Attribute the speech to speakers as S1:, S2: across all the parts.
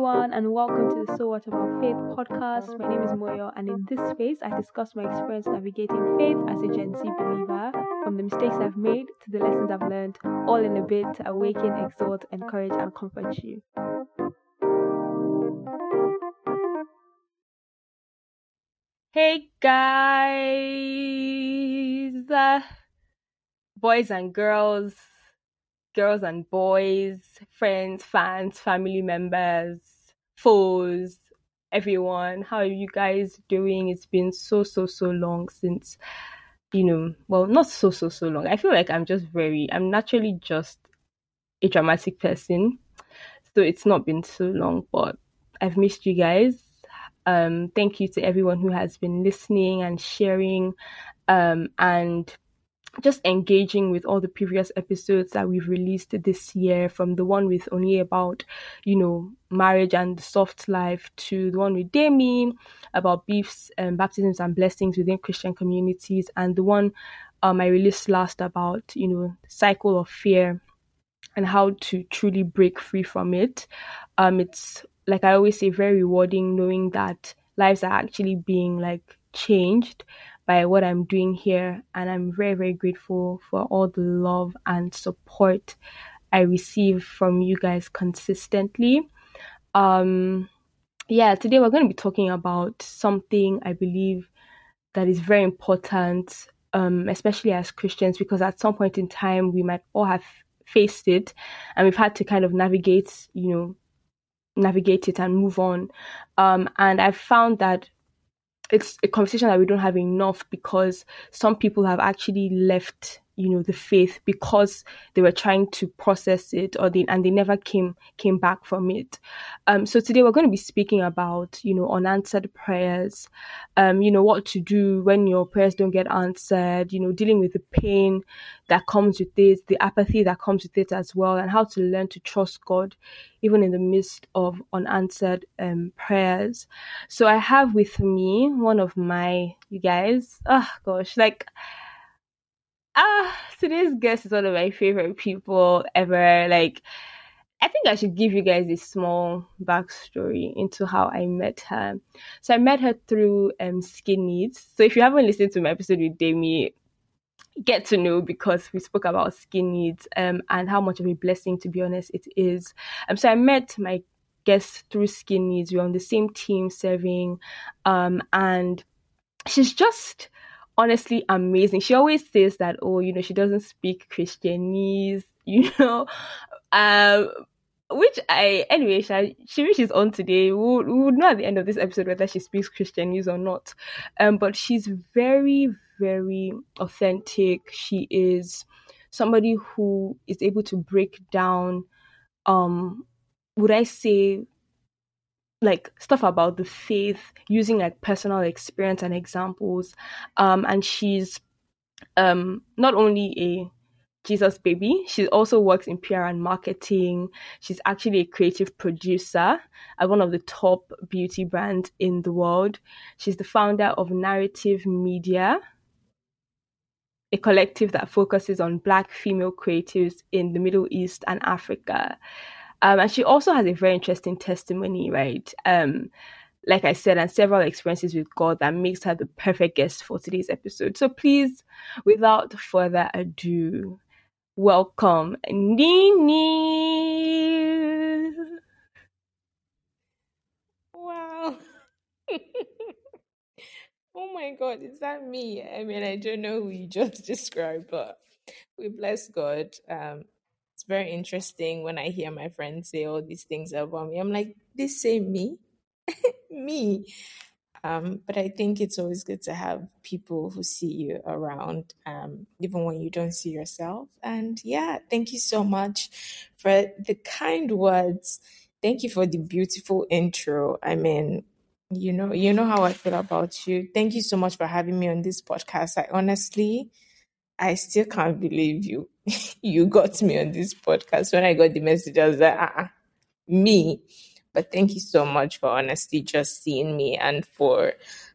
S1: everyone, and welcome to the So What About Faith podcast. My name is Moyo, and in this space, I discuss my experience navigating faith as a Gen Z believer, from the mistakes I've made to the lessons I've learned, all in a bit to awaken, exhort, encourage, and comfort you. Hey guys, boys and girls, girls and boys, friends, fans, family members, foes, everyone. How are you guys doing? It's been so, so, so long since, you know, well, not so, so, so long. I feel like I'm just very, I'm naturally just a dramatic person. So it's not been so long, but I've missed you guys. Um, thank you to everyone who has been listening and sharing um, and just engaging with all the previous episodes that we've released this year from the one with only about you know marriage and the soft life to the one with Demi about beefs and baptisms and blessings within Christian communities and the one um, I released last about you know cycle of fear and how to truly break free from it. Um it's like I always say very rewarding knowing that lives are actually being like changed by what I'm doing here. And I'm very, very grateful for all the love and support I receive from you guys consistently. Um, yeah, today we're going to be talking about something I believe that is very important, um, especially as Christians, because at some point in time we might all have faced it and we've had to kind of navigate, you know, navigate it and move on. Um, and I've found that it's a conversation that we don't have enough because some people have actually left you know the faith because they were trying to process it or they and they never came came back from it. Um so today we're going to be speaking about you know unanswered prayers. Um you know what to do when your prayers don't get answered you know dealing with the pain that comes with it the apathy that comes with it as well and how to learn to trust god even in the midst of unanswered um prayers. So i have with me one of my you guys oh gosh like ah, today's guest is one of my favorite people ever. Like, I think I should give you guys a small backstory into how I met her. So I met her through um, Skin Needs. So if you haven't listened to my episode with Demi, get to know because we spoke about skin needs um, and how much of a blessing, to be honest, it is. Um, so I met my guest through Skin Needs. We we're on the same team serving, um, and she's just honestly amazing. She always says that, oh, you know, she doesn't speak Christianese, you know. Um, which I anyway, she, she reaches on today. We would, we would know at the end of this episode whether she speaks Christianese or not. Um, but she's very, very authentic. She is somebody who is able to break down um would I say like stuff about the faith using like personal experience and examples um and she's um not only a Jesus baby. She also works in PR and marketing. She's actually a creative producer at one of the top beauty brands in the world. She's the founder of Narrative Media, a collective that focuses on Black female creatives in the Middle East and Africa. Um, and she also has a very interesting testimony, right? Um, like I said, and several experiences with God that makes her the perfect guest for today's episode. So please, without further ado, welcome Nini.
S2: Wow. oh my God, is that me? I mean, I don't know who you just described, but we bless God. Um, very interesting when I hear my friends say all these things about me. I'm like, this say me, me. Um, but I think it's always good to have people who see you around, um, even when you don't see yourself. And yeah, thank you so much for the kind words. Thank you for the beautiful intro. I mean, you know, you know how I feel about you. Thank you so much for having me on this podcast. I honestly, I still can't believe you. you got me on this podcast. When I got the message, I was like, uh-uh, me. But thank you so much for honestly just seeing me and for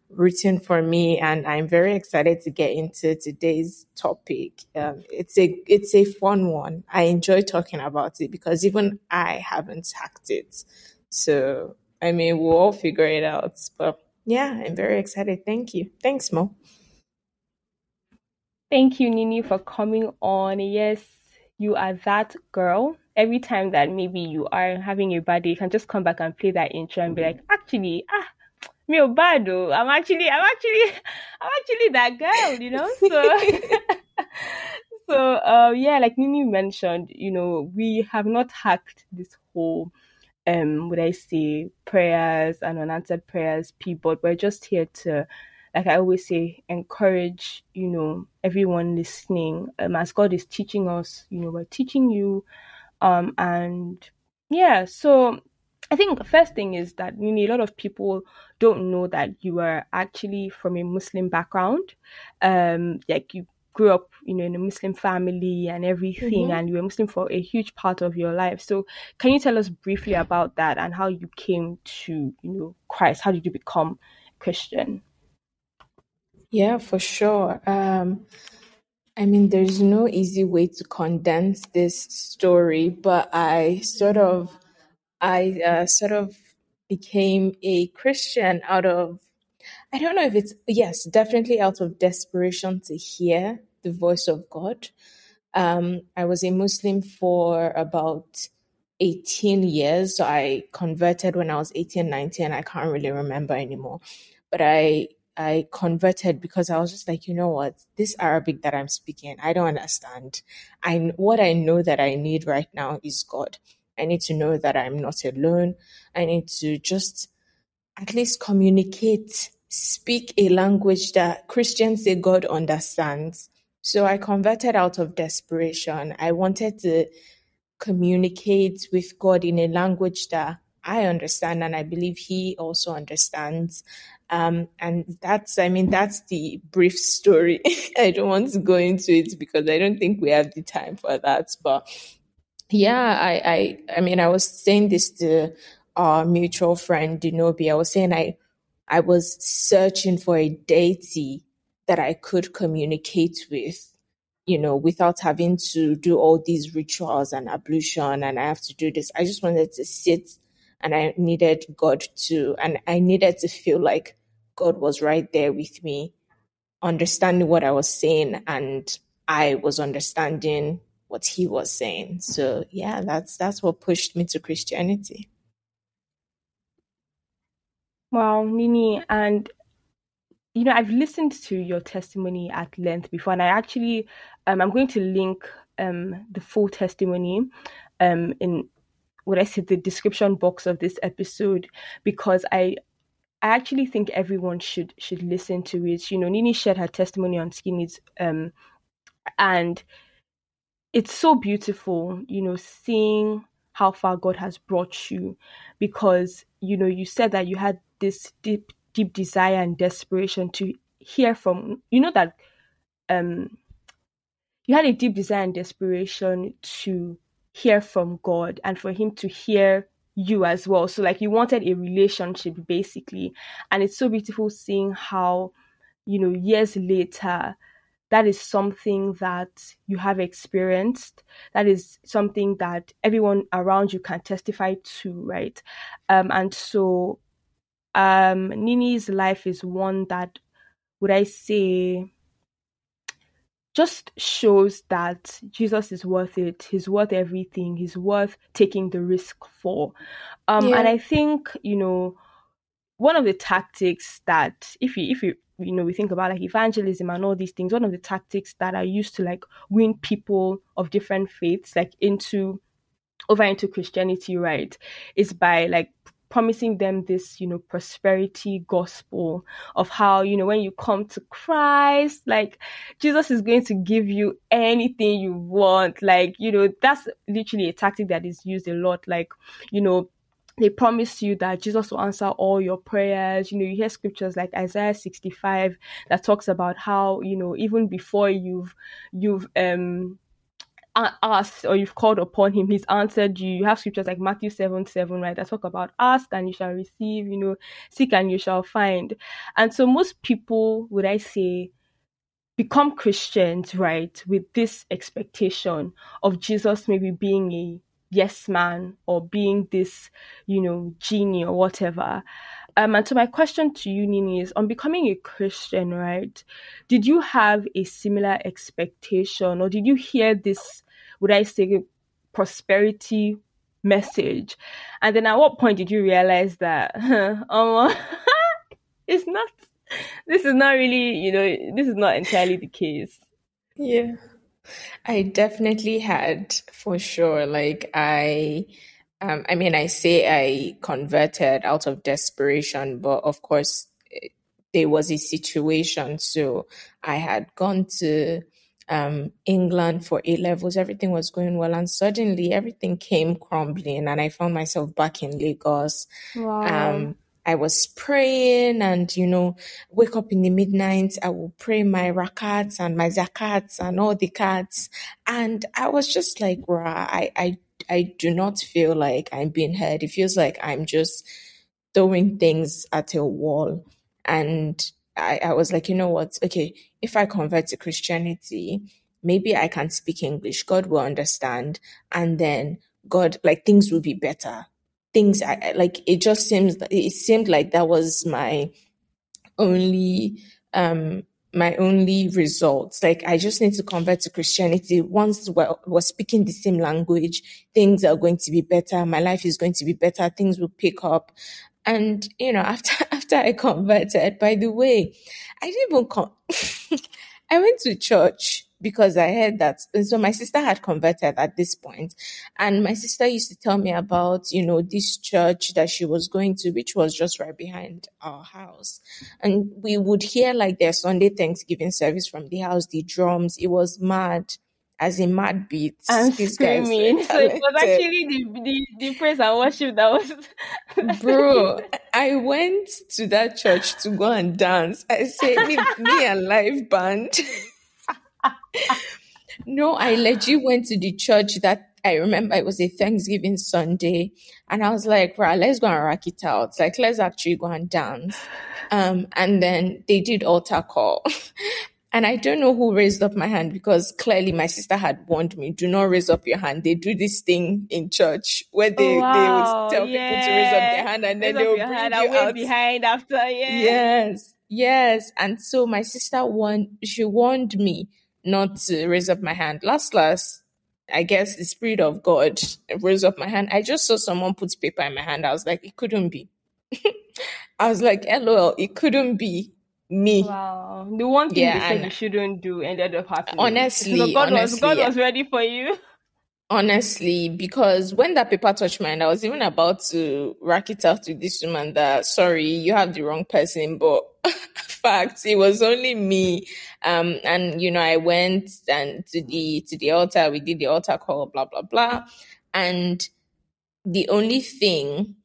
S2: rooting for me. And I'm very excited to get into today's topic. Um, it's a it's a fun one. I enjoy talking about it because even I haven't hacked it. So, I mean, we'll all figure it out. But yeah, I'm very excited. Thank you. Thanks, Mo.
S1: Thank you, Nini, for coming on. Yes, you are that girl. Every time that maybe you are having a bad day, you can just come back and play that intro and be like, actually, ah, me bad though. I'm actually, I'm actually, I'm actually that girl, you know. So, so uh, yeah, like Nini mentioned, you know, we have not hacked this whole um would I say prayers and unanswered prayers people, we're just here to like I always say, encourage, you know, everyone listening. Um, as God is teaching us, you know, we're teaching you. Um, and yeah, so I think the first thing is that you know, a lot of people don't know that you are actually from a Muslim background. Um, like you grew up, you know, in a Muslim family and everything, mm-hmm. and you were Muslim for a huge part of your life. So, can you tell us briefly about that and how you came to, you know, Christ? How did you become Christian?
S2: Yeah, for sure. Um, I mean, there's no easy way to condense this story, but I sort of, I uh, sort of became a Christian out of, I don't know if it's, yes, definitely out of desperation to hear the voice of God. Um, I was a Muslim for about 18 years. So I converted when I was 18, 19. I can't really remember anymore. But I I converted because I was just like, you know what, this Arabic that I'm speaking, I don't understand. I what I know that I need right now is God. I need to know that I'm not alone. I need to just at least communicate, speak a language that Christians say God understands. So I converted out of desperation. I wanted to communicate with God in a language that I understand and I believe He also understands. Um, and that's, I mean, that's the brief story. I don't want to go into it because I don't think we have the time for that. But yeah, I, I, I mean, I was saying this to our mutual friend, Dinobi. I was saying I, I was searching for a deity that I could communicate with, you know, without having to do all these rituals and ablution and I have to do this. I just wanted to sit and I needed God to, and I needed to feel like God was right there with me, understanding what I was saying, and I was understanding what He was saying. So yeah, that's that's what pushed me to Christianity.
S1: Wow, Nini, and you know, I've listened to your testimony at length before, and I actually, um, I'm going to link um the full testimony, um, in what I said the description box of this episode because I I actually think everyone should should listen to it. You know, Nini shared her testimony on Skinny's um and it's so beautiful, you know, seeing how far God has brought you because you know you said that you had this deep deep desire and desperation to hear from you know that um you had a deep desire and desperation to hear from God and for Him to hear you as well. So, like, you wanted a relationship basically. And it's so beautiful seeing how, you know, years later, that is something that you have experienced. That is something that everyone around you can testify to, right? Um, and so, um, Nini's life is one that, would I say, just shows that Jesus is worth it. He's worth everything. He's worth taking the risk for. Um, yeah. And I think you know one of the tactics that if you if you you know we think about like evangelism and all these things, one of the tactics that are used to like win people of different faiths like into over into Christianity, right, is by like promising them this, you know, prosperity gospel of how, you know, when you come to Christ, like Jesus is going to give you anything you want. Like, you know, that's literally a tactic that is used a lot. Like, you know, they promise you that Jesus will answer all your prayers. You know, you hear scriptures like Isaiah 65 that talks about how, you know, even before you've you've um asked or you've called upon him, he's answered you. You have scriptures like Matthew 7 7, right? That talk about ask and you shall receive, you know, seek and you shall find. And so most people, would I say, become Christians, right, with this expectation of Jesus maybe being a yes man or being this, you know, genie or whatever. Um, and so my question to you, Nini, is on becoming a Christian, right? Did you have a similar expectation or did you hear this, would I say, prosperity message? And then at what point did you realize that, um, it's not, this is not really, you know, this is not entirely the case?
S2: Yeah. I definitely had for sure. Like I um, I mean, I say I converted out of desperation, but of course, it, there was a situation. So I had gone to um, England for A levels, everything was going well, and suddenly everything came crumbling, and I found myself back in Lagos.
S1: Wow.
S2: Um, I was praying and, you know, wake up in the midnight. I will pray my rakats and my zakats and all the cards. And I was just like, rah, I, I, I do not feel like I'm being heard. It feels like I'm just throwing things at a wall. And I, I was like, you know what? Okay, if I convert to Christianity, maybe I can speak English. God will understand. And then God, like things will be better things I, like it just seems it seemed like that was my only um my only results like i just need to convert to christianity once we're, we're speaking the same language things are going to be better my life is going to be better things will pick up and you know after after i converted by the way i didn't even come i went to church because I heard that. So my sister had converted at this point, and my sister used to tell me about, you know, this church that she was going to, which was just right behind our house. And we would hear like their Sunday Thanksgiving service from the house, the drums. It was mad as a mad beats.
S1: I'm screaming. So it was actually the, the, the praise and worship that was.
S2: Bro, I went to that church to go and dance. I said, me, me and live band no, I legit went to the church that I remember it was a Thanksgiving Sunday, and I was like, right, let's go and rock it out. Like, let's actually go and dance. Um, and then they did altar call. And I don't know who raised up my hand because clearly my sister had warned me, do not raise up your hand. They do this thing in church where they,
S1: wow,
S2: they would tell yeah. people to raise up their hand and then they will bring hand, you out.
S1: behind after, yeah.
S2: Yes, yes. And so my sister warned, she warned me not to raise up my hand. Last, last, I guess the spirit of God raised up my hand. I just saw someone put paper in my hand. I was like, it couldn't be. I was like, lol, it couldn't be me.
S1: Wow. The one thing yeah, they said you shouldn't do ended up happening.
S2: Honestly,
S1: so God
S2: honestly,
S1: was God
S2: yeah.
S1: was ready for you.
S2: Honestly, because when that paper touched mine, I was even about to rack it out to this woman that sorry, you have the wrong person, but fact, it was only me. Um, and you know, I went and to the to the altar, we did the altar call, blah blah blah. And the only thing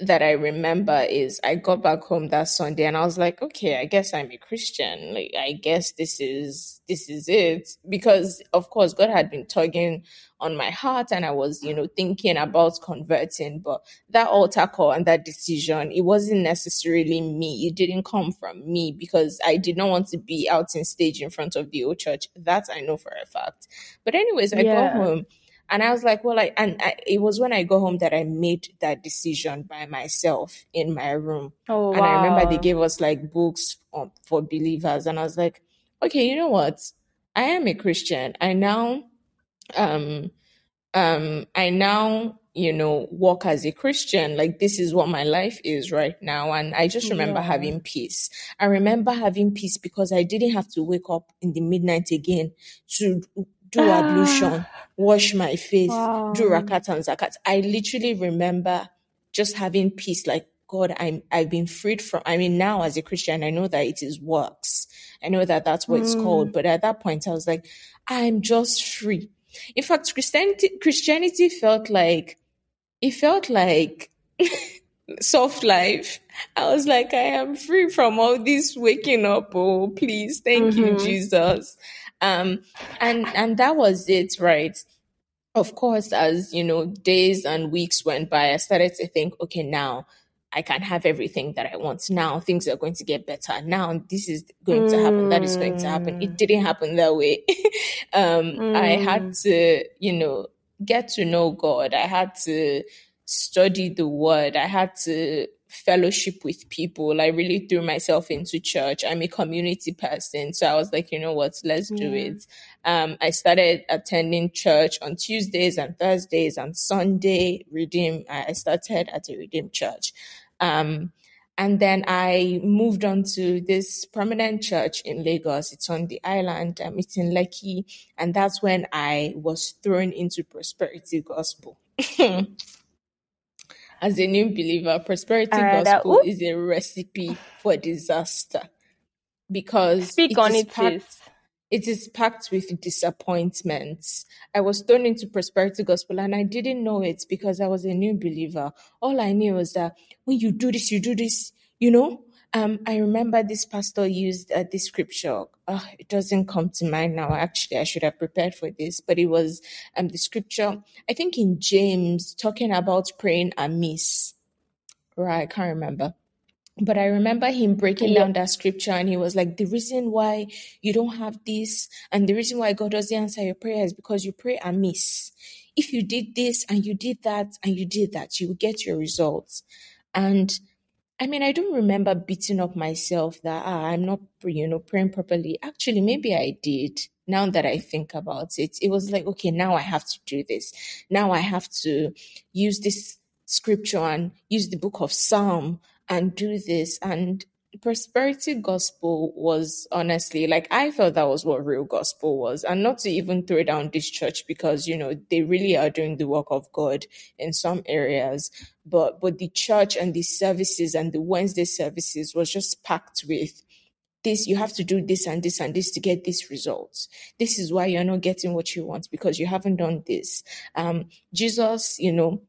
S2: that I remember is I got back home that Sunday and I was like, okay, I guess I'm a Christian. Like, I guess this is, this is it. Because of course, God had been tugging on my heart and I was, you know, thinking about converting. But that altar call and that decision, it wasn't necessarily me. It didn't come from me because I did not want to be out in stage in front of the old church. That I know for a fact. But anyways, I yeah. got home and I was like, well, I, and I, it was when I got home that I made that decision by myself in my room.
S1: Oh,
S2: and
S1: wow.
S2: I remember they gave us like books um, for believers. And I was like, okay, you know what? I am a Christian. I now, um, um, I now, you know, walk as a Christian. Like this is what my life is right now. And I just remember yeah. having peace. I remember having peace because I didn't have to wake up in the midnight again to do ah. ablution, wash my face, wow. do rakat and zakat. I literally remember just having peace, like God, I'm I've been freed from. I mean, now as a Christian, I know that it is works. I know that that's what mm. it's called. But at that point, I was like, I'm just free. In fact, Christianity Christianity felt like it felt like soft life. I was like, I am free from all this waking up. Oh, please, thank mm-hmm. you, Jesus. Um, and, and that was it, right? Of course, as you know, days and weeks went by, I started to think, okay, now I can have everything that I want. Now things are going to get better. Now this is going mm. to happen. That is going to happen. It mm. didn't happen that way. um, mm. I had mm. to, you know, get to know God. I had to study the word. I had to fellowship with people. I really threw myself into church. I'm a community person. So I was like, you know what, let's do it. Um, I started attending church on Tuesdays and Thursdays and Sunday, Redeem. I started at a Redeem church. Um, and then I moved on to this prominent church in Lagos. It's on the island. Um, it's in Lekki. And that's when I was thrown into prosperity gospel. As a new believer, prosperity uh, gospel is a recipe for disaster because
S1: speak it on it, packed,
S2: it is packed with disappointments. I was thrown into prosperity gospel and I didn't know it because I was a new believer. All I knew was that when you do this, you do this, you know. Um, I remember this pastor used uh, this scripture. Oh, it doesn't come to mind now. Actually, I should have prepared for this, but it was um, the scripture, I think in James, talking about praying amiss. Right, I can't remember. But I remember him breaking yeah. down that scripture and he was like, the reason why you don't have this and the reason why God doesn't answer your prayer is because you pray amiss. If you did this and you did that and you did that, you will get your results. And I mean, I don't remember beating up myself that ah, I'm not, you know, praying properly. Actually, maybe I did. Now that I think about it, it was like, okay, now I have to do this. Now I have to use this scripture and use the book of Psalm and do this. And prosperity gospel was honestly like I felt that was what real gospel was. And not to even throw down this church because, you know, they really are doing the work of God in some areas. But but the church and the services and the Wednesday services was just packed with this you have to do this and this and this to get these results this is why you're not getting what you want because you haven't done this um jesus you know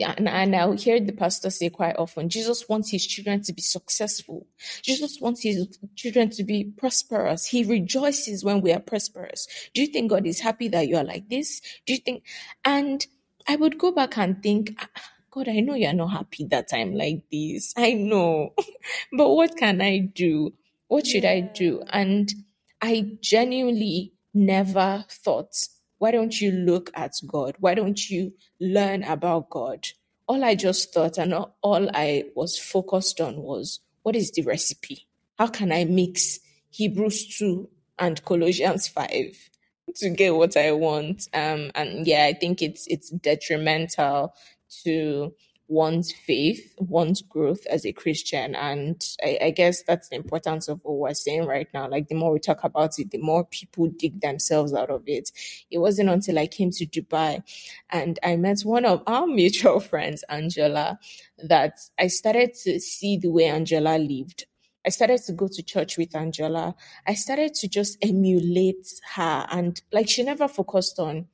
S2: and, and I hear the pastor say quite often, Jesus wants his children to be successful. Jesus wants his children to be prosperous. He rejoices when we are prosperous. Do you think God is happy that you are like this? Do you think? And I would go back and think, ah, God, I know you're not happy that I'm like this. I know. but what can I do? What should I do? And I genuinely never thought why don't you look at God? Why don't you learn about God? All I just thought and all I was focused on was what is the recipe? How can I mix Hebrews 2 and Colossians 5 to get what I want? Um, and yeah, I think it's it's detrimental to one's faith, one's growth as a Christian. And I, I, guess that's the importance of what we're saying right now. Like the more we talk about it, the more people dig themselves out of it. It wasn't until I came to Dubai and I met one of our mutual friends, Angela, that I started to see the way Angela lived. I started to go to church with Angela. I started to just emulate her and like she never focused on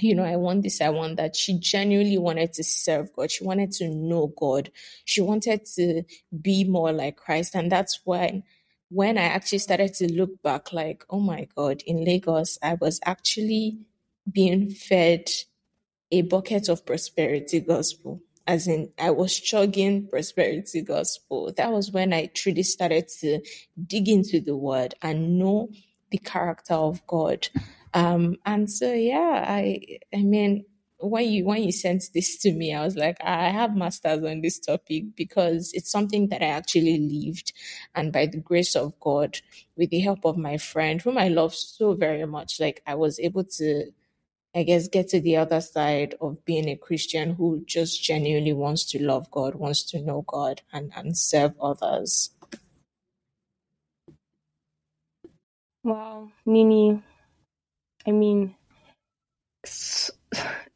S2: you know, I want this, I want that. She genuinely wanted to serve God. She wanted to know God. She wanted to be more like Christ. And that's when, when I actually started to look back, like, oh my God, in Lagos, I was actually being fed a bucket of prosperity gospel. As in, I was chugging prosperity gospel. That was when I truly started to dig into the word and know the character of God. Um, and so yeah, I I mean when you when you sent this to me, I was like, I have masters on this topic because it's something that I actually lived, and by the grace of God, with the help of my friend, whom I love so very much, like I was able to, I guess, get to the other side of being a Christian who just genuinely wants to love God, wants to know God, and and serve others.
S1: Wow, Nini, I mean, so,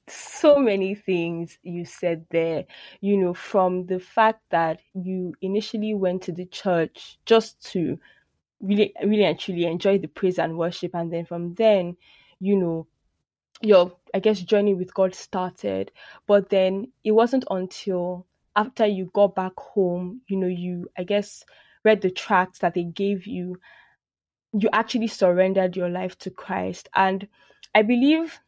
S1: so many things you said there, you know, from the fact that you initially went to the church just to really, really and truly enjoy the praise and worship. And then from then, you know, your, I guess, journey with God started. But then it wasn't until after you got back home, you know, you, I guess, read the tracts that they gave you you actually surrendered your life to Christ. And I believe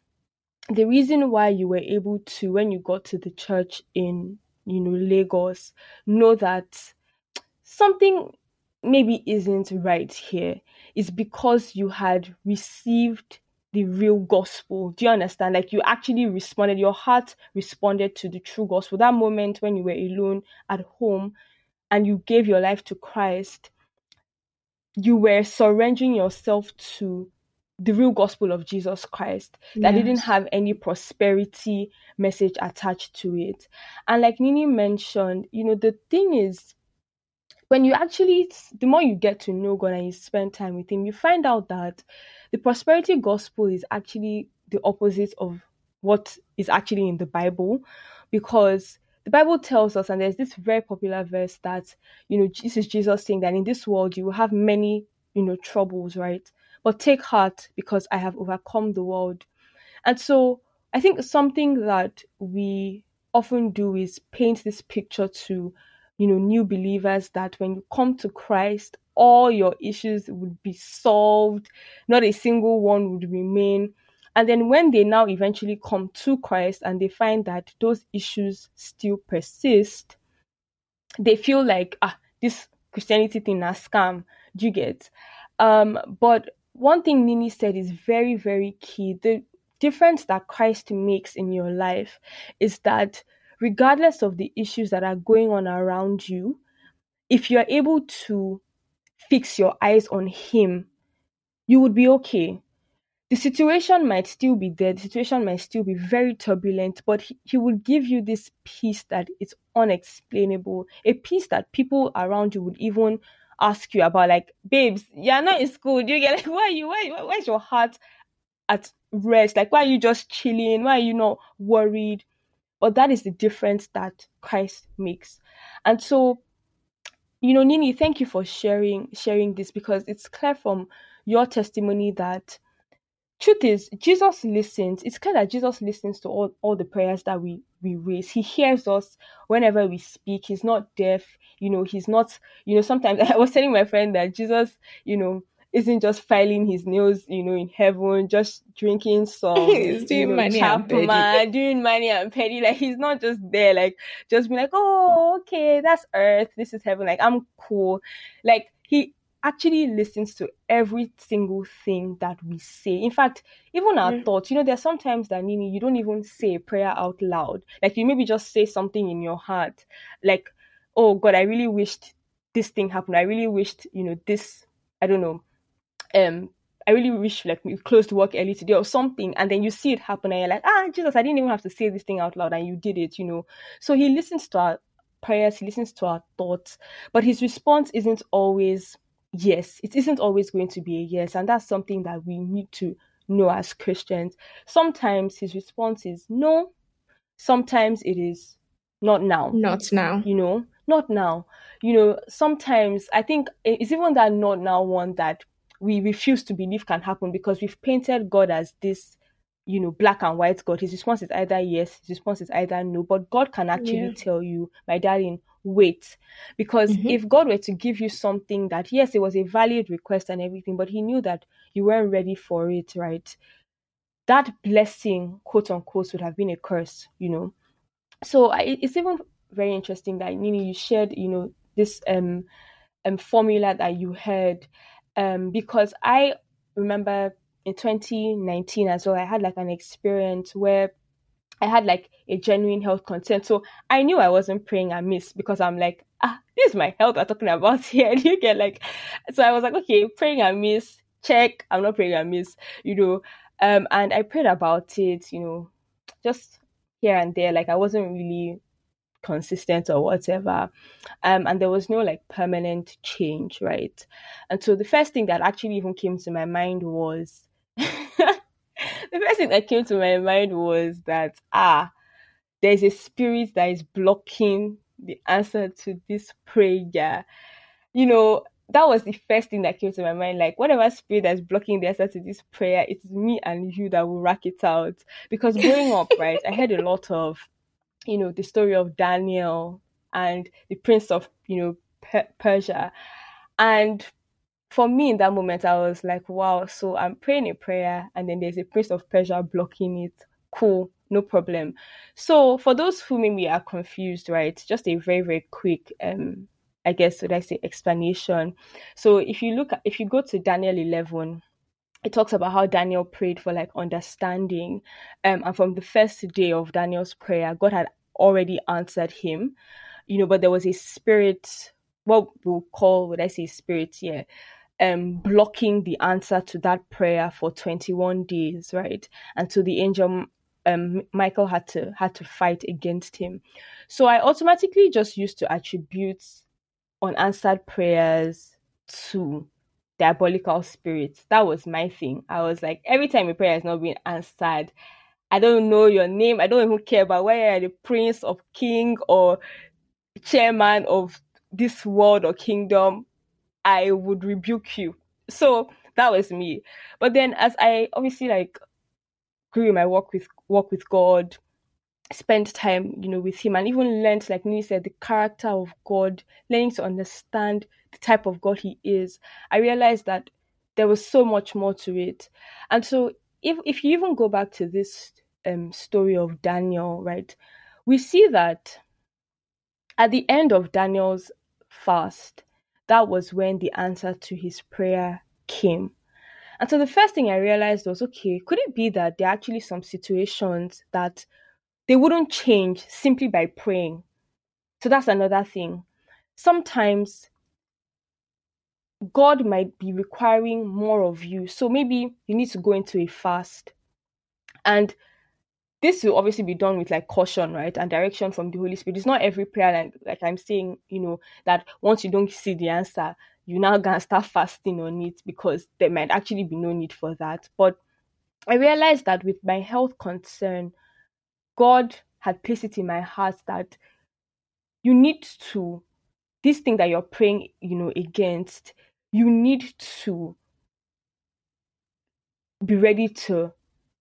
S1: the reason why you were able to, when you got to the church in, you know, Lagos, know that something maybe isn't right here is because you had received the real gospel. Do you understand? Like you actually responded, your heart responded to the true gospel. That moment when you were alone at home and you gave your life to Christ, you were surrendering yourself to the real gospel of Jesus Christ that yes. didn't have any prosperity message attached to it. And like Nini mentioned, you know, the thing is, when you actually, the more you get to know God and you spend time with Him, you find out that the prosperity gospel is actually the opposite of what is actually in the Bible because the Bible tells us, and there's this very popular verse that, you know, this is Jesus saying that in this world you will have many, you know, troubles, right? But take heart because I have overcome the world. And so I think something that we often do is paint this picture to, you know, new believers that when you come to Christ, all your issues would be solved, not a single one would remain. And then when they now eventually come to Christ and they find that those issues still persist, they feel like, ah, this Christianity thing is a scam. Do you get? Um, but one thing Nini said is very, very key. The difference that Christ makes in your life is that regardless of the issues that are going on around you, if you're able to fix your eyes on Him, you would be okay. The situation might still be there, the situation might still be very turbulent, but He, he will give you this peace that is unexplainable, a peace that people around you would even ask you about like babes you're not in school. Do you get like why are you why where's your heart at rest? Like why are you just chilling? Why are you not worried? But that is the difference that christ makes. And so you know nini thank you for sharing sharing this because it's clear from your testimony that truth is jesus listens it's clear that jesus listens to all, all the prayers that we we raise he hears us whenever we speak he's not deaf you know he's not you know sometimes i was telling my friend that jesus you know isn't just filing his nails, you know, in heaven, just drinking some,
S2: he's doing you know, money Chapman, and
S1: doing money and petty. Like he's not just there, like just be like, oh, okay, that's earth, this is heaven. Like I'm cool. Like he actually listens to every single thing that we say. In fact, even our mm. thoughts, you know, there there's sometimes that Nini, you don't even say a prayer out loud. Like you maybe just say something in your heart, like, oh God, I really wished this thing happened. I really wished, you know, this, I don't know, um, I really wish like we closed work early today or something, and then you see it happen, and you're like, ah, Jesus, I didn't even have to say this thing out loud, and you did it, you know. So he listens to our prayers, he listens to our thoughts, but his response isn't always yes, it isn't always going to be a yes. And that's something that we need to know as Christians. Sometimes his response is no, sometimes it is not now.
S2: Not now.
S1: You know, not now. You know, sometimes I think it's even that not now one that we refuse to believe can happen because we've painted God as this you know, black and white God. His response is either yes, his response is either no. But God can actually yeah. tell you, my darling, wait. Because mm-hmm. if God were to give you something that, yes, it was a valid request and everything, but he knew that you weren't ready for it, right? That blessing, quote unquote, would have been a curse, you know. So I, it's even very interesting that Nini, you shared, you know, this um um formula that you heard, um, because I remember in 2019 as well, I had like an experience where I had like a genuine health concern. So I knew I wasn't praying amiss because I'm like, ah, this is my health we're talking about here. And you get like, so I was like, okay, praying amiss, check. I'm not praying amiss, you know. Um, and I prayed about it, you know, just here and there. Like I wasn't really consistent or whatever. Um, and there was no like permanent change, right? And so the first thing that actually even came to my mind was the first thing that came to my mind was that ah, there's a spirit that is blocking the answer to this prayer. You know, that was the first thing that came to my mind. Like, whatever spirit that's blocking the answer to this prayer, it's me and you that will rack it out. Because growing up, right, I heard a lot of, you know, the story of Daniel and the prince of, you know, per- Persia. And for me in that moment, I was like, wow, so I'm praying a prayer and then there's a prince of Persia blocking it. Cool, no problem. So for those who maybe are confused, right, just a very, very quick um I guess would I say explanation. So if you look if you go to Daniel eleven, it talks about how Daniel prayed for like understanding. Um, and from the first day of Daniel's prayer, God had already answered him, you know, but there was a spirit, what we'll call, would I say spirit, yeah, um, blocking the answer to that prayer for 21 days, right? And so the angel um, Michael had to had to fight against him. So I automatically just used to attribute unanswered prayers to diabolical spirits. That was my thing. I was like, every time a prayer is not being answered, I don't know your name. I don't even care about whether you're the prince of king or chairman of this world or kingdom. I would rebuke you. So that was me. But then as I obviously like grew in my work with work with God, spent time, you know, with him and even learned, like Nini said, the character of God, learning to understand the type of God he is, I realized that there was so much more to it. And so if if you even go back to this um, story of Daniel, right, we see that at the end of Daniel's fast, that was when the answer to his prayer came. And so the first thing I realized was okay, could it be that there are actually some situations that they wouldn't change simply by praying? So that's another thing. Sometimes God might be requiring more of you. So maybe you need to go into a fast. And this will obviously be done with like caution, right? And direction from the Holy Spirit. It's not every prayer like like I'm saying, you know, that once you don't see the answer, you now gonna start fasting on it because there might actually be no need for that. But I realized that with my health concern, God had placed it in my heart that you need to this thing that you're praying, you know, against, you need to be ready to,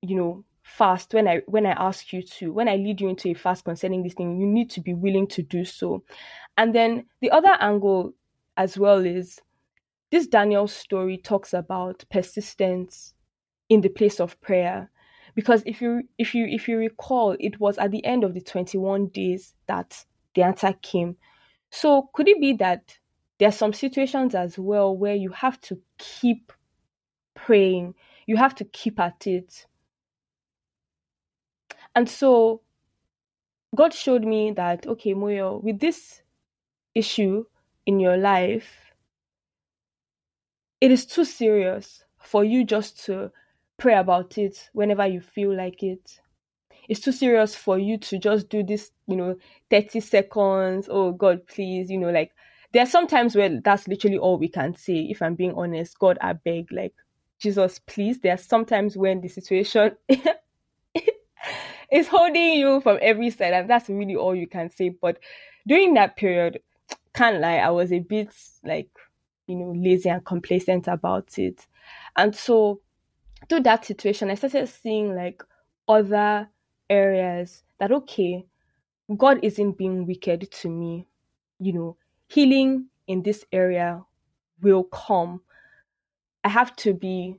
S1: you know, fast when I when I ask you to, when I lead you into a fast concerning this thing, you need to be willing to do so. And then the other angle as well is this Daniel story talks about persistence in the place of prayer. Because if you if you if you recall, it was at the end of the 21 days that the answer came. So could it be that there are some situations as well where you have to keep praying, you have to keep at it. And so God showed me that, okay, Moyo, with this issue in your life, it is too serious for you just to pray about it whenever you feel like it. It's too serious for you to just do this, you know, 30 seconds. Oh, God, please, you know, like there are some times where that's literally all we can say. If I'm being honest, God, I beg, like, Jesus, please. There are sometimes when the situation is holding you from every side, and that's really all you can say. But during that period, can't lie, I was a bit like, you know, lazy and complacent about it. And so through that situation, I started seeing like other areas that okay, God isn't being wicked to me. You know, healing in this area will come. I have to be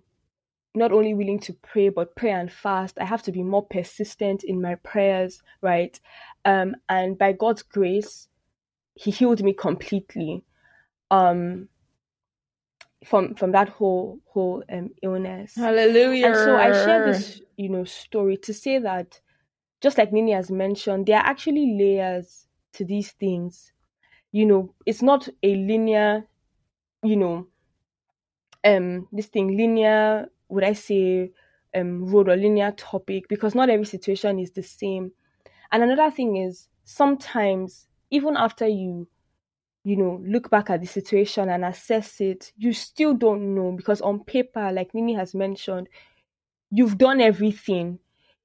S1: not only willing to pray, but pray and fast. I have to be more persistent in my prayers, right? Um, and by God's grace, He healed me completely um, from from that whole whole um, illness.
S2: Hallelujah!
S1: And so I share this, you know, story to say that, just like Nini has mentioned, there are actually layers to these things. You know, it's not a linear, you know, um, this thing linear would I say, um, road or linear topic because not every situation is the same. And another thing is sometimes, even after you, you know, look back at the situation and assess it, you still don't know because on paper, like Nini has mentioned, you've done everything.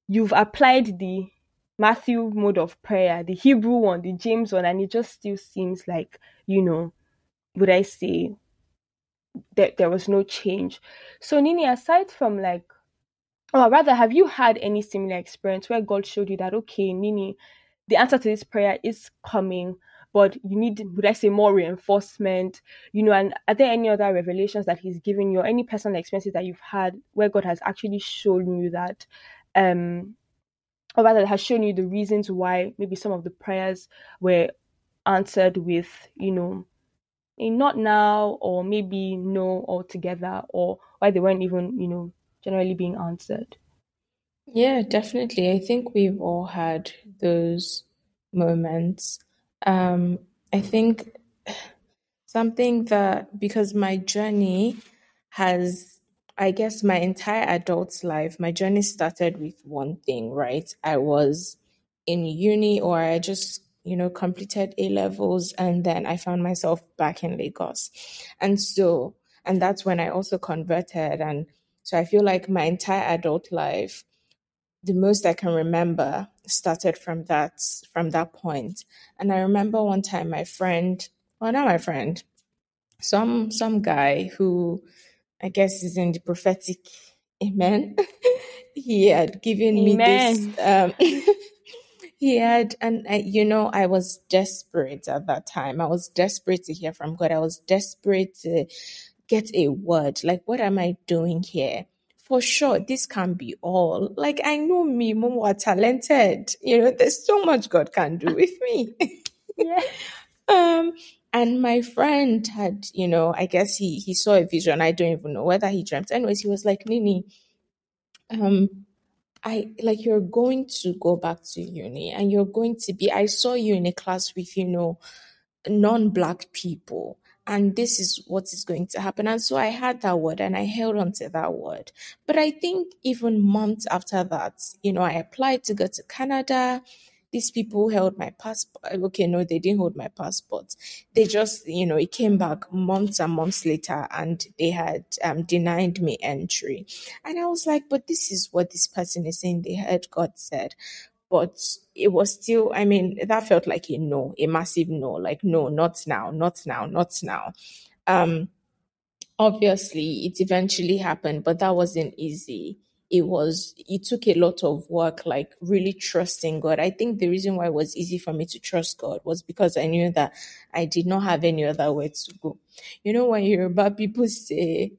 S1: You've applied the Matthew mode of prayer, the Hebrew one, the James one, and it just still seems like, you know, would I say, there, there was no change. So Nini, aside from like, or rather, have you had any similar experience where God showed you that okay, Nini, the answer to this prayer is coming, but you need, would I say, more reinforcement? You know, and are there any other revelations that He's given you, or any personal experiences that you've had where God has actually shown you that, um, or rather, has shown you the reasons why maybe some of the prayers were answered with, you know, not now or maybe no altogether or why they weren't even, you know, generally being answered?
S2: Yeah, definitely. I think we've all had those moments. Um, I think something that because my journey has I guess my entire adult life, my journey started with one thing, right? I was in uni or I just, you know, completed A levels and then I found myself back in Lagos. And so, and that's when I also converted. And so I feel like my entire adult life, the most I can remember started from that, from that point. And I remember one time my friend, well, not my friend, some, some guy who I guess is in the prophetic, amen. he had given amen. me this, um, he had and I, you know i was desperate at that time. I was desperate to hear from god. I was desperate to get a word. Like what am i doing here? For sure this can be all. Like i know me more talented. You know there's so much god can do with me. Yeah. Um and my friend had you know i guess he he saw a vision. I don't even know whether he dreamt. Anyways he was like nini um I like you're going to go back to uni and you're going to be I saw you in a class with, you know, non-black people and this is what is going to happen. And so I had that word and I held on to that word. But I think even months after that, you know, I applied to go to Canada these people held my passport. Okay, no, they didn't hold my passport. They just, you know, it came back months and months later and they had um, denied me entry. And I was like, but this is what this person is saying. They heard God said. But it was still, I mean, that felt like a no, a massive no, like, no, not now, not now, not now. Um, obviously, it eventually happened, but that wasn't easy it was it took a lot of work like really trusting god. I think the reason why it was easy for me to trust god was because i knew that i did not have any other way to go. You know when you're about people say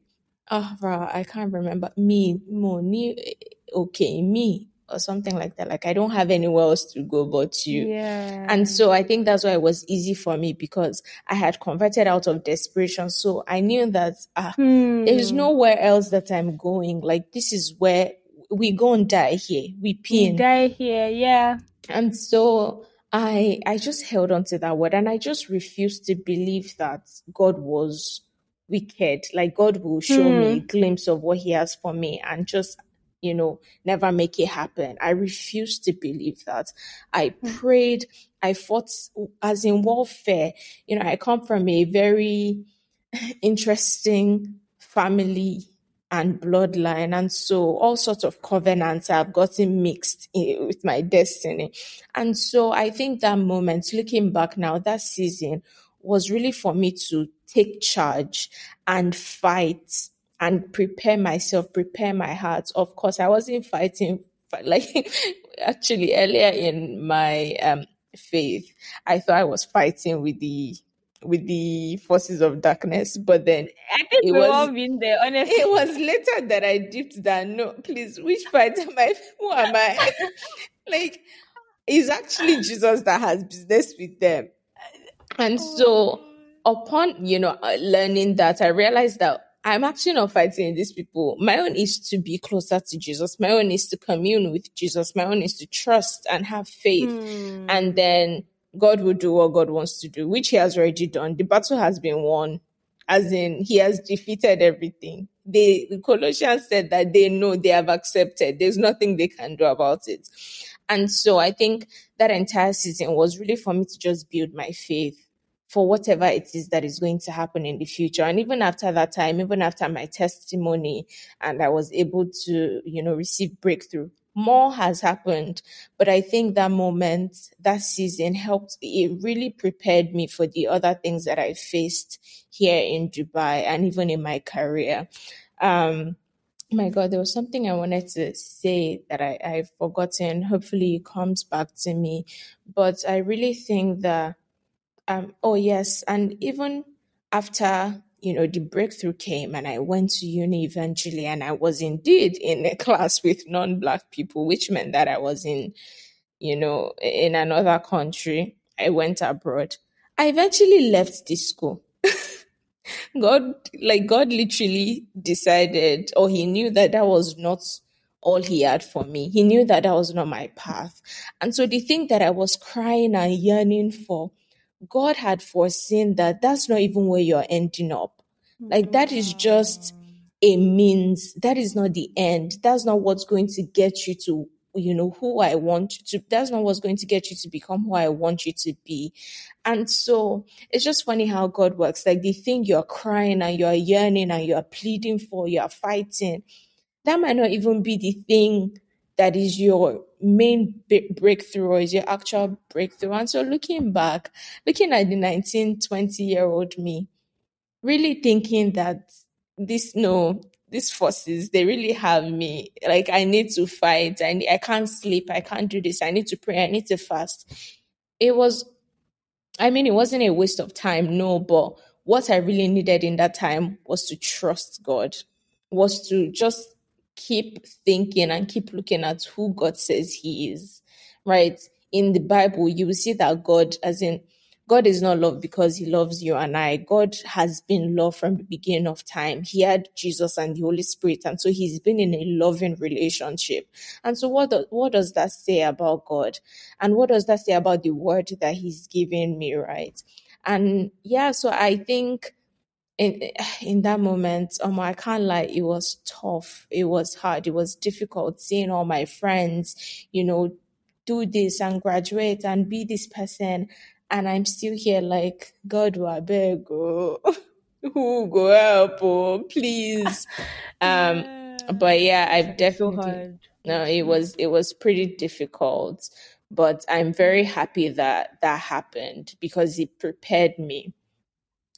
S2: ah oh, i can't remember. Me money okay me or something like that. Like I don't have anywhere else to go but you. Yeah. And so I think that's why it was easy for me because I had converted out of desperation. So I knew that uh, hmm. there's nowhere else that I'm going. Like this is where we go and die here. We pin.
S1: We die here, yeah.
S2: And so I I just held on to that word and I just refused to believe that God was wicked. Like God will show hmm. me a glimpse of what He has for me and just you know, never make it happen. I refuse to believe that. I hmm. prayed, I fought as in warfare. You know, I come from a very interesting family and bloodline. And so all sorts of covenants have gotten mixed with my destiny. And so I think that moment, looking back now, that season was really for me to take charge and fight and prepare myself, prepare my heart. Of course, I wasn't fighting like actually earlier in my um, faith, I thought I was fighting with the with the forces of darkness, but then
S1: I think it was all been there. Honestly,
S2: it was later that I dipped that. No, please, which fight am I? Who am I? like, it's actually Jesus that has business with them, and so upon you know learning that, I realized that I'm actually not fighting these people. My own is to be closer to Jesus. My own is to commune with Jesus. My own is to trust and have faith. Mm. And then God will do what God wants to do, which he has already done. The battle has been won, as in he has defeated everything. They, the Colossians said that they know they have accepted. There's nothing they can do about it. And so I think that entire season was really for me to just build my faith for whatever it is that is going to happen in the future. And even after that time, even after my testimony and I was able to, you know, receive breakthrough, more has happened. But I think that moment, that season helped, it really prepared me for the other things that I faced here in Dubai and even in my career. Um, my God, there was something I wanted to say that I, I've forgotten. Hopefully it comes back to me. But I really think that um, oh yes, and even after you know the breakthrough came, and I went to uni eventually, and I was indeed in a class with non-black people, which meant that I was in, you know, in another country. I went abroad. I eventually left the school. God, like God literally decided, or he knew that that was not all he had for me. He knew that that was not my path. And so the thing that I was crying and yearning for, God had foreseen that that's not even where you're ending up. Like that is mm-hmm. just a means. That is not the end. That's not what's going to get you to you know who I want you to that's not what's going to get you to become who I want you to be. And so it's just funny how God works. Like the thing you're crying and you're yearning and you're pleading for, you're fighting, that might not even be the thing that is your main breakthrough or is your actual breakthrough. And so looking back, looking at the 19, 20 year old me, really thinking that this, no, these forces, they really have me. Like I need to fight. I, I can't sleep. I can't do this. I need to pray. I need to fast. It was, I mean, it wasn't a waste of time. No, but what I really needed in that time was to trust God, was to just keep thinking and keep looking at who God says He is, right? In the Bible, you will see that God, as in, God is not love because he loves you and I. God has been love from the beginning of time. He had Jesus and the Holy Spirit. And so he's been in a loving relationship. And so what, do, what does that say about God? And what does that say about the word that he's given me, right? And yeah, so I think in in that moment, um, I can't lie, it was tough. It was hard. It was difficult seeing all my friends, you know, do this and graduate and be this person and I'm still here like, God will beg, oh, who go help, oh, please. Um, yeah. but yeah, I've definitely, no, it was, it was pretty difficult, but I'm very happy that that happened because it prepared me.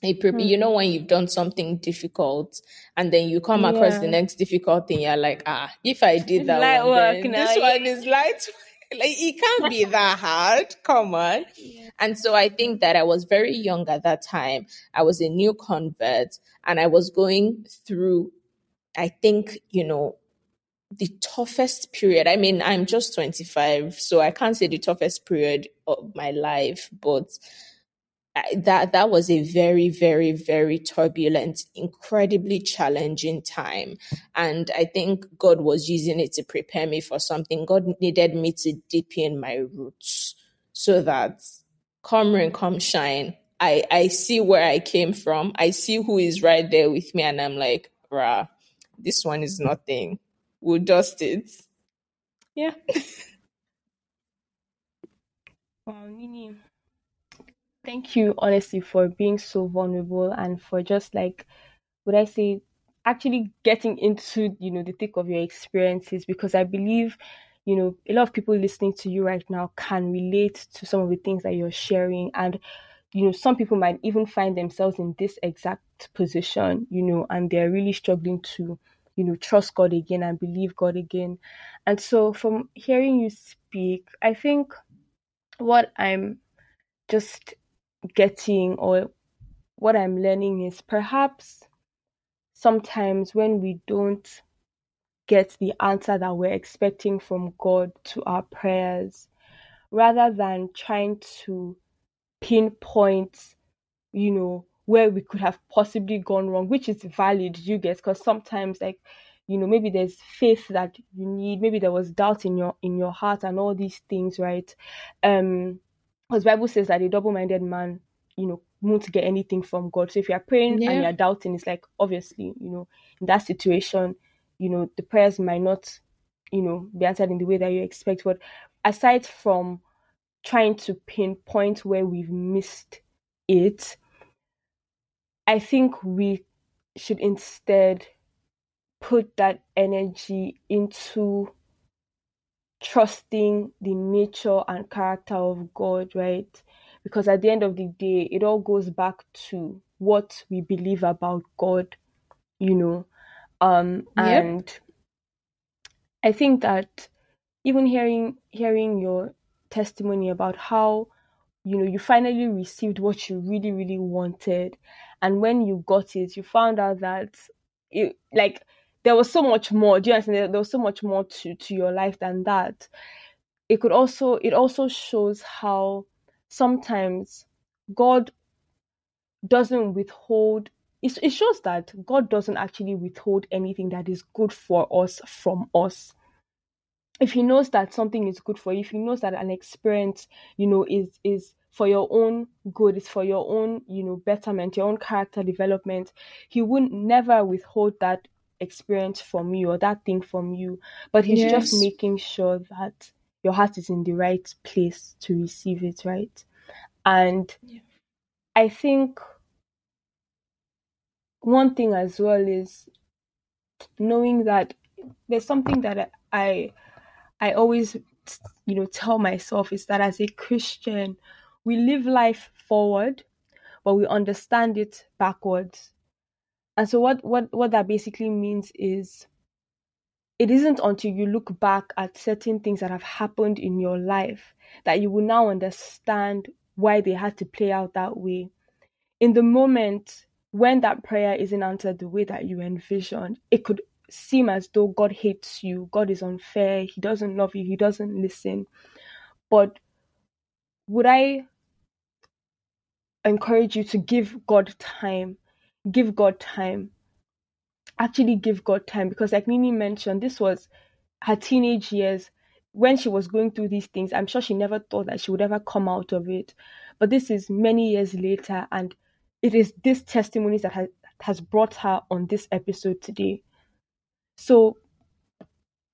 S2: It pre- mm. You know, when you've done something difficult and then you come across the next difficult thing, you're like, ah, if I did that light one, then, this one is light like it can't be that hard. Come on. Yeah. And so I think that I was very young at that time. I was a new convert and I was going through, I think, you know, the toughest period. I mean, I'm just 25, so I can't say the toughest period of my life, but that that was a very very very turbulent incredibly challenging time. And i think god was using it to prepare me for something. God needed me to deepen my roots so that come rain come shine. I i see where i came from. I see who is right there with me. And i'm like rah this one is nothing. We'll dust it. Yeah.
S1: Wow Nini Thank you, honestly, for being so vulnerable and for just like, would I say, actually getting into, you know, the thick of your experiences because I believe, you know, a lot of people listening to you right now can relate to some of the things that you're sharing. And, you know, some people might even find themselves in this exact position, you know, and they're really struggling to, you know, trust God again and believe God again. And so from hearing you speak, I think what I'm just getting or what I'm learning is perhaps sometimes when we don't get the answer that we're expecting from God to our prayers, rather than trying to pinpoint, you know, where we could have possibly gone wrong, which is valid, you guess, because sometimes like you know maybe there's faith that you need maybe there was doubt in your in your heart and all these things right? Um because Bible says that a double-minded man, you know, won't get anything from God. So if you're praying yeah. and you're doubting, it's like obviously, you know, in that situation, you know, the prayers might not, you know, be answered in the way that you expect. But aside from trying to pinpoint where we've missed it, I think we should instead put that energy into trusting the nature and character of God, right? Because at the end of the day, it all goes back to what we believe about God, you know. Um yep. and I think that even hearing hearing your testimony about how you know you finally received what you really really wanted and when you got it you found out that it like there was so much more. Do you understand? There was so much more to to your life than that. It could also it also shows how sometimes God doesn't withhold it, it shows that God doesn't actually withhold anything that is good for us from us. If He knows that something is good for you, if He knows that an experience, you know, is is for your own good, it's for your own, you know, betterment, your own character development, He would never withhold that experience from you or that thing from you. But He's yes. just making sure that your heart is in the right place to receive it, right? And yeah. I think one thing as well is knowing that there's something that I I always you know tell myself is that as a Christian we live life forward but we understand it backwards. And so what what what that basically means is it isn't until you look back at certain things that have happened in your life that you will now understand why they had to play out that way. In the moment, when that prayer isn't answered the way that you envisioned, it could seem as though God hates you, God is unfair, He doesn't love you, He doesn't listen. But would I encourage you to give God time? Give God time. Actually, give God time because, like Nini mentioned, this was her teenage years when she was going through these things. I'm sure she never thought that she would ever come out of it. But this is many years later, and it is this testimony that has, has brought her on this episode today. So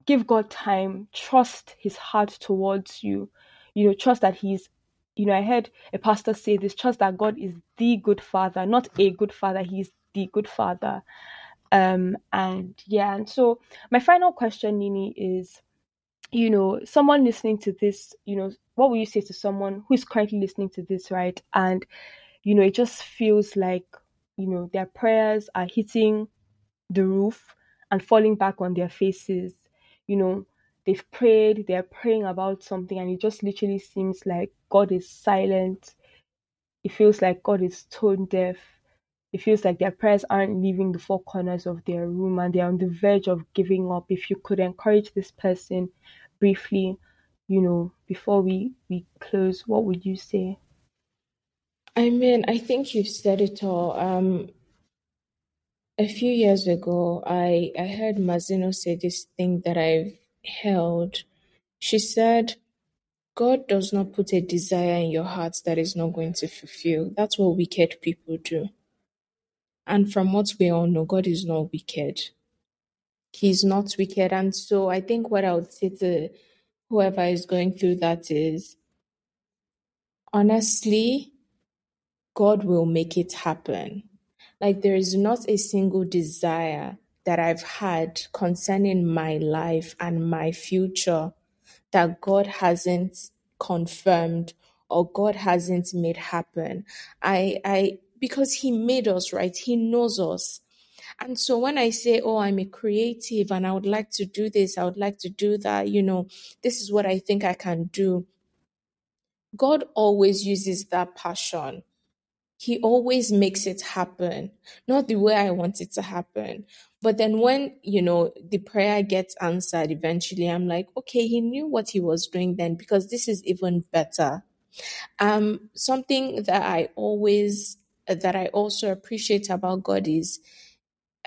S1: give God time, trust his heart towards you. You know, trust that he's you know, I heard a pastor say this trust that God is the good father, not a good father, he's the good father. Um and yeah, and so my final question, Nini, is you know, someone listening to this, you know, what would you say to someone who is currently listening to this, right? And you know, it just feels like, you know, their prayers are hitting the roof and falling back on their faces. You know, they've prayed, they're praying about something, and it just literally seems like God is silent. It feels like God is tone deaf. It feels like their prayers aren't leaving the four corners of their room and they're on the verge of giving up. If you could encourage this person briefly, you know, before we, we close, what would you say?
S2: I mean, I think you've said it all. Um, a few years ago, I, I heard Mazino say this thing that I've held. She said, God does not put a desire in your heart that is not going to fulfill. That's what wicked people do. And from what we all know, God is not wicked. He's not wicked. And so I think what I would say to whoever is going through that is honestly, God will make it happen. Like there is not a single desire that I've had concerning my life and my future that God hasn't confirmed or God hasn't made happen. I I because he made us, right? He knows us. And so when I say, oh, I'm a creative and I would like to do this, I would like to do that, you know, this is what I think I can do. God always uses that passion he always makes it happen, not the way I want it to happen. But then when, you know, the prayer gets answered eventually, I'm like, okay, he knew what he was doing then because this is even better. Um, something that I always, that I also appreciate about God is,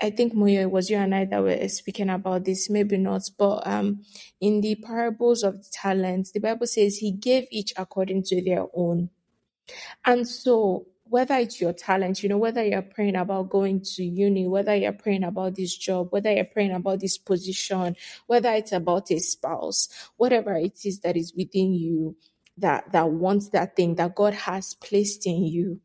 S2: I think Moyo, it was you and I that were speaking about this, maybe not, but um, in the parables of the talents, the Bible says he gave each according to their own. And so whether it's your talent, you know, whether you're praying about going to uni, whether you're praying about this job, whether you're praying about this position, whether it's about a spouse, whatever it is that is within you that that wants that thing that God has placed in you,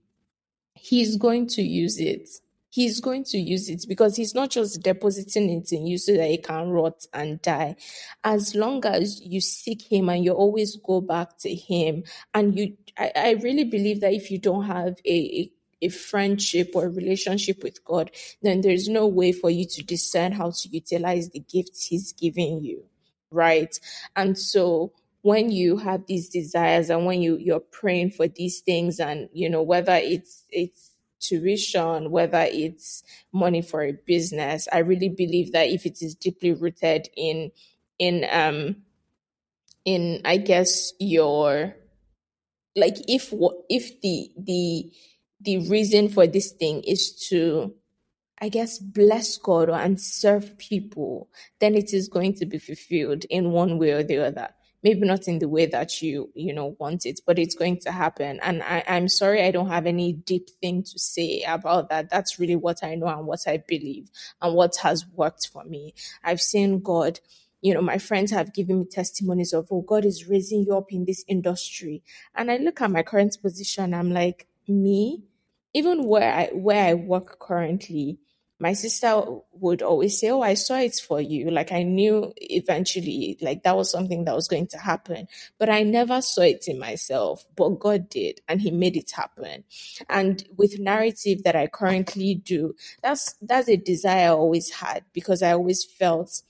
S2: He's going to use it he's going to use it because he's not just depositing it in you so that it can rot and die. As long as you seek him and you always go back to him, and you, I, I really believe that if you don't have a, a a friendship or a relationship with God, then there's no way for you to discern how to utilize the gifts He's giving you, right? And so when you have these desires and when you you're praying for these things, and you know whether it's it's tuition, whether it's money for a business. I really believe that if it is deeply rooted in in um in I guess your like if if the the the reason for this thing is to I guess, bless God or and serve people, then it is going to be fulfilled in one way or the other. Maybe not in the way that you, you know, want it, but it's going to happen. And I, I'm sorry I don't have any deep thing to say about that. That's really what I know and what I believe and what has worked for me. I've seen God you know, my friends have given me testimonies of, oh, God is raising you up in this industry. And I look at my current position, I'm like, me, even where I where I work currently, my sister would always say, Oh, I saw it for you. Like I knew eventually, like that was something that was going to happen. But I never saw it in myself. But God did, and He made it happen. And with narrative that I currently do, that's that's a desire I always had because I always felt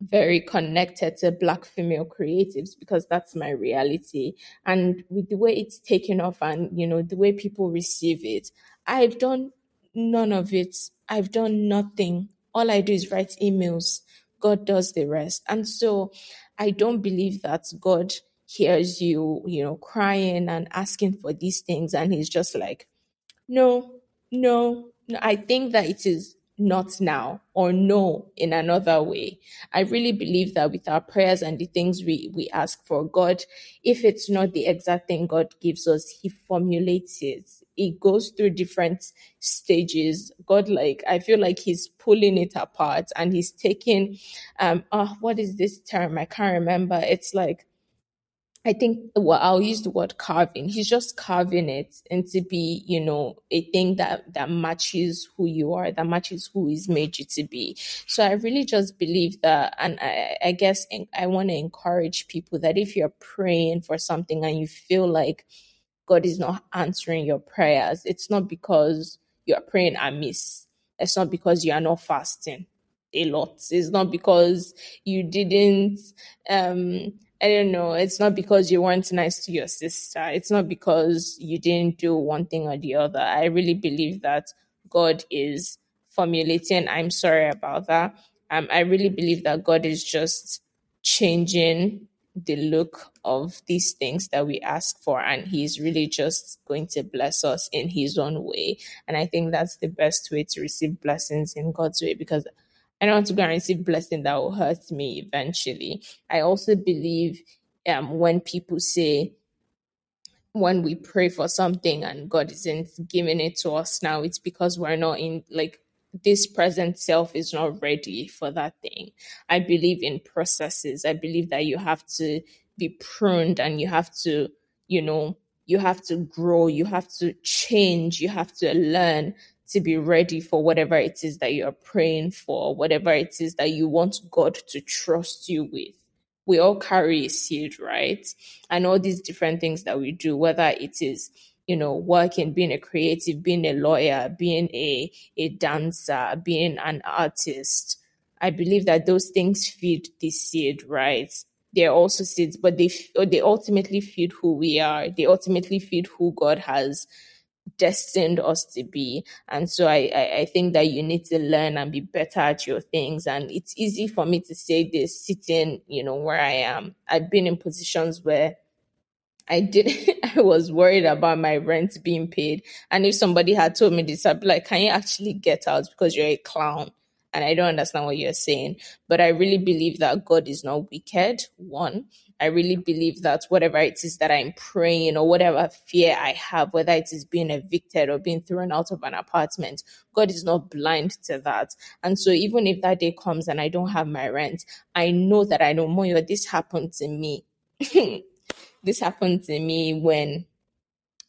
S2: very connected to black female creatives because that's my reality and with the way it's taken off and you know the way people receive it i've done none of it i've done nothing all i do is write emails god does the rest and so i don't believe that god hears you you know crying and asking for these things and he's just like no no, no i think that it is not now or no in another way. I really believe that with our prayers and the things we, we ask for God, if it's not the exact thing God gives us, He formulates it. It goes through different stages. God, like, I feel like He's pulling it apart and He's taking, um, oh, what is this term? I can't remember. It's like, I think well, I'll use the word carving. He's just carving it into be, you know, a thing that that matches who you are, that matches who He's made you to be. So I really just believe that, and I, I guess I want to encourage people that if you're praying for something and you feel like God is not answering your prayers, it's not because you are praying amiss. It's not because you are not fasting a lot. It's not because you didn't um I don't know. It's not because you weren't nice to your sister. It's not because you didn't do one thing or the other. I really believe that God is formulating. I'm sorry about that. Um, I really believe that God is just changing the look of these things that we ask for, and He's really just going to bless us in His own way. And I think that's the best way to receive blessings in God's way because I don't want to go and receive blessing that will hurt me eventually. I also believe um, when people say, when we pray for something and God isn't giving it to us now, it's because we're not in like this present self is not ready for that thing. I believe in processes. I believe that you have to be pruned and you have to, you know, you have to grow, you have to change, you have to learn to be ready for whatever it is that you're praying for, whatever it is that you want God to trust you with. We all carry a seed, right? And all these different things that we do, whether it is, you know, working, being a creative, being a lawyer, being a, a dancer, being an artist. I believe that those things feed the seed, right? They're also seeds, but they, they ultimately feed who we are. They ultimately feed who God has destined us to be. And so I, I, I, think that you need to learn and be better at your things. And it's easy for me to say this sitting, you know, where I am. I've been in positions where I did I was worried about my rent being paid. And if somebody had told me this, I'd be like, Can you actually get out because you're a clown? And I don't understand what you're saying. But I really believe that God is not wicked, one. I really believe that whatever it is that I'm praying or whatever fear I have, whether it is being evicted or being thrown out of an apartment, God is not blind to that. And so even if that day comes and I don't have my rent, I know that I know more. This happened to me. this happened to me when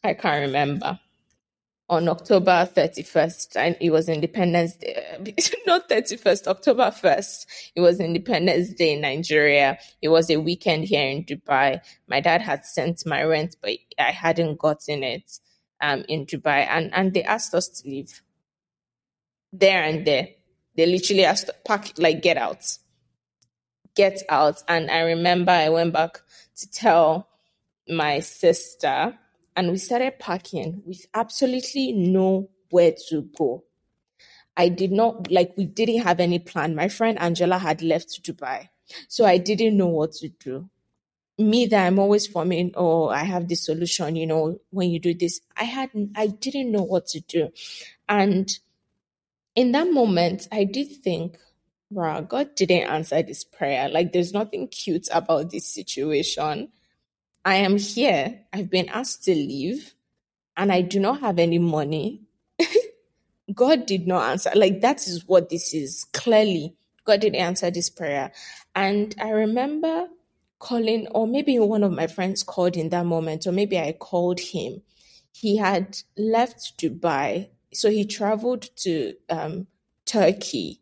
S2: I can't remember on October 31st, and it was Independence Day, not 31st, October 1st. It was Independence Day in Nigeria. It was a weekend here in Dubai. My dad had sent my rent, but I hadn't gotten it um, in Dubai. And, and they asked us to leave there and there. They literally asked, pack, like, get out. Get out. And I remember I went back to tell my sister and we started packing with absolutely nowhere to go. I did not like we didn't have any plan. My friend Angela had left Dubai. So I didn't know what to do. Me that I'm always forming, oh, I have this solution, you know, when you do this. I had I didn't know what to do. And in that moment, I did think, wow, God didn't answer this prayer. Like, there's nothing cute about this situation. I am here. I've been asked to leave, and I do not have any money. God did not answer. Like, that is what this is. Clearly, God didn't answer this prayer. And I remember calling, or maybe one of my friends called in that moment, or maybe I called him. He had left Dubai so he traveled to um, Turkey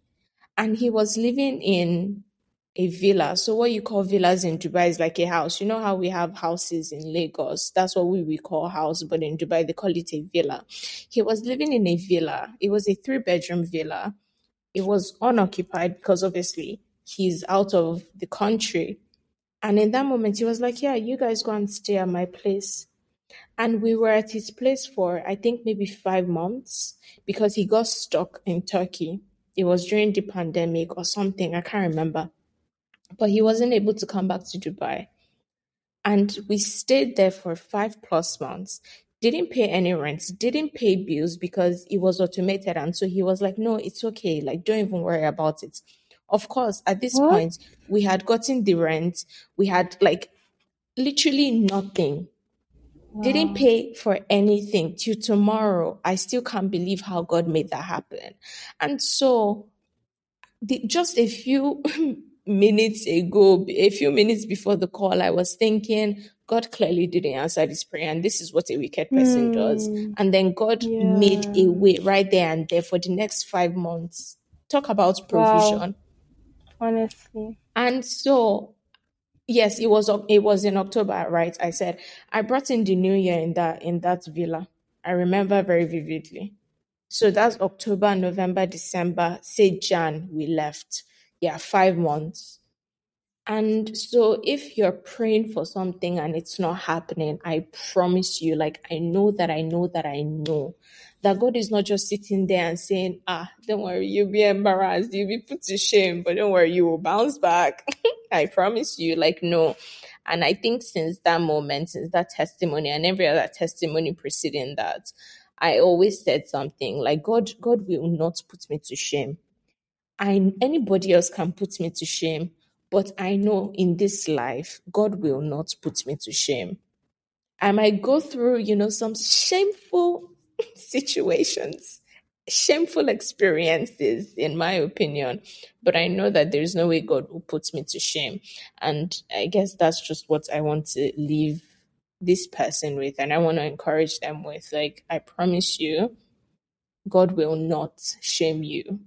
S2: and he was living in a villa. So what you call villas in Dubai is like a house. You know how we have houses in Lagos? That's what we, we call house, but in Dubai they call it a villa. He was living in a villa. It was a three bedroom villa. It was unoccupied because obviously he's out of the country. And in that moment he was like, Yeah, you guys go and stay at my place. And we were at his place for, I think, maybe five months because he got stuck in Turkey. It was during the pandemic or something, I can't remember. But he wasn't able to come back to Dubai. And we stayed there for five plus months. Didn't pay any rent, didn't pay bills because it was automated. And so he was like, no, it's okay. Like, don't even worry about it. Of course, at this what? point, we had gotten the rent. We had like literally nothing didn't pay for anything till tomorrow. I still can't believe how God made that happen. And so, the, just a few minutes ago, a few minutes before the call, I was thinking, God clearly didn't answer this prayer, and this is what a wicked person mm. does. And then God yeah. made a way right there and there for the next five months. Talk about provision.
S1: Wow. Honestly.
S2: And so Yes, it was it was in October, right? I said I brought in the new year in that in that villa. I remember very vividly. So that's October, November, December, say Jan, we left. Yeah, five months. And so if you're praying for something and it's not happening, I promise you, like I know that I know that I know that God is not just sitting there and saying, ah, don't worry, you'll be embarrassed, you'll be put to shame, but don't worry, you will bounce back. I promise you, like, no. And I think since that moment, since that testimony and every other testimony preceding that, I always said something like, God, God will not put me to shame. I, anybody else can put me to shame, but I know in this life, God will not put me to shame. I might go through, you know, some shameful situations, shameful experiences, in my opinion. But I know that there's no way God will put me to shame. And I guess that's just what I want to leave this person with. And I want to encourage them with like, I promise you, God will not shame you.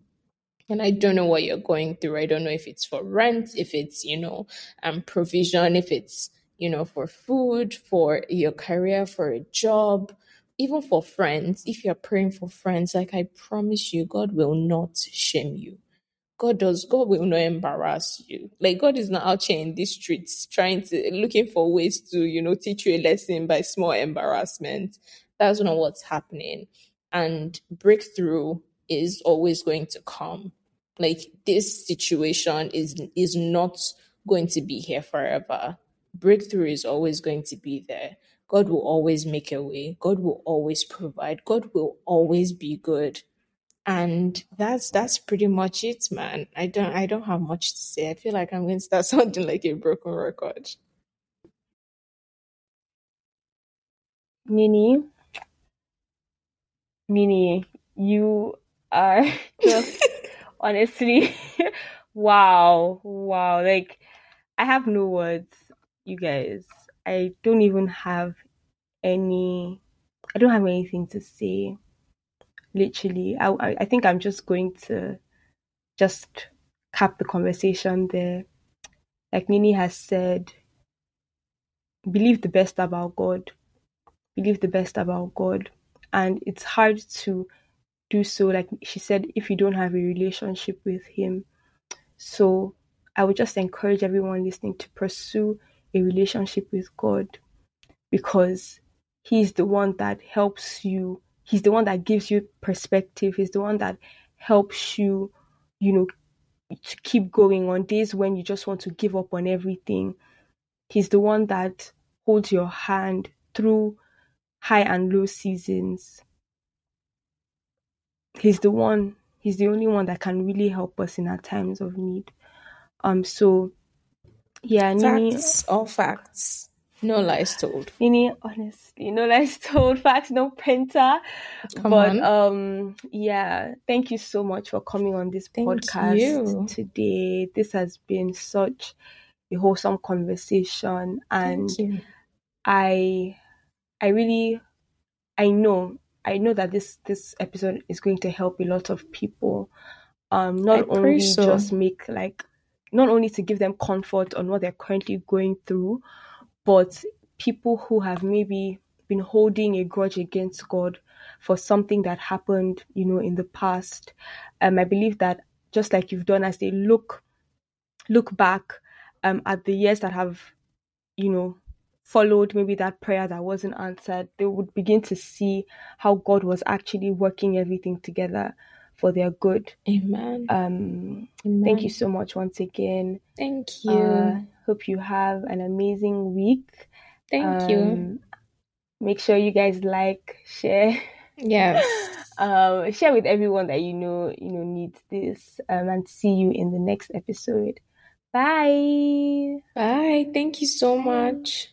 S2: And I don't know what you're going through. I don't know if it's for rent, if it's, you know, um, provision, if it's, you know, for food, for your career, for a job, even for friends, if you're praying for friends, like I promise you, God will not shame you. God does, God will not embarrass you. Like God is not out here in these streets trying to looking for ways to, you know, teach you a lesson by small embarrassment. That's not what's happening. And breakthrough is always going to come. Like this situation is is not going to be here forever. Breakthrough is always going to be there. God will always make a way. God will always provide. God will always be good. And that's that's pretty much it, man. I don't I don't have much to say. I feel like I'm going to start sounding like a broken record.
S1: Nini, Nini, you are just honestly wow, wow. Like I have no words, you guys. I don't even have any I don't have anything to say. Literally. I I think I'm just going to just cap the conversation there. Like Nini has said, believe the best about God. Believe the best about God. And it's hard to do so, like she said, if you don't have a relationship with Him. So I would just encourage everyone listening to pursue a relationship with God because He's the one that helps you. He's the one that gives you perspective. He's the one that helps you, you know, to keep going on days when you just want to give up on everything. He's the one that holds your hand through high and low seasons. He's the one He's the only one that can really help us in our times of need. Um, so yeah, Nini,
S2: Facts, all facts. No lies told.
S1: Nini, honestly, no lies told, facts, no printer.
S2: Come
S1: but
S2: on.
S1: um, yeah, thank you so much for coming on this
S2: Thank
S1: podcast
S2: you.
S1: today. This has been such a wholesome conversation, and. I, I really, I know, I know that this this episode is going to help a lot of people. Um, not
S2: I
S1: only
S2: so.
S1: just make like, not only to give them comfort on what they're currently going through, but people who have maybe been holding a grudge against God for something that happened, you know, in the past. Um, I believe that just like you've done, as they look look back um, at the years that have, you know, followed maybe that prayer that wasn't answered, they would begin to see how God was actually working everything together for their good.
S2: Amen.
S1: Um,
S2: Amen.
S1: thank you so much once again.
S2: Thank you.
S1: Uh, hope you have an amazing week.
S2: Thank you.
S1: Um, Make sure you guys like, share,
S2: Yes.
S1: um, share with everyone that you know you know needs this. Um, and see you in the next episode. Bye.
S2: Bye. Thank you so much.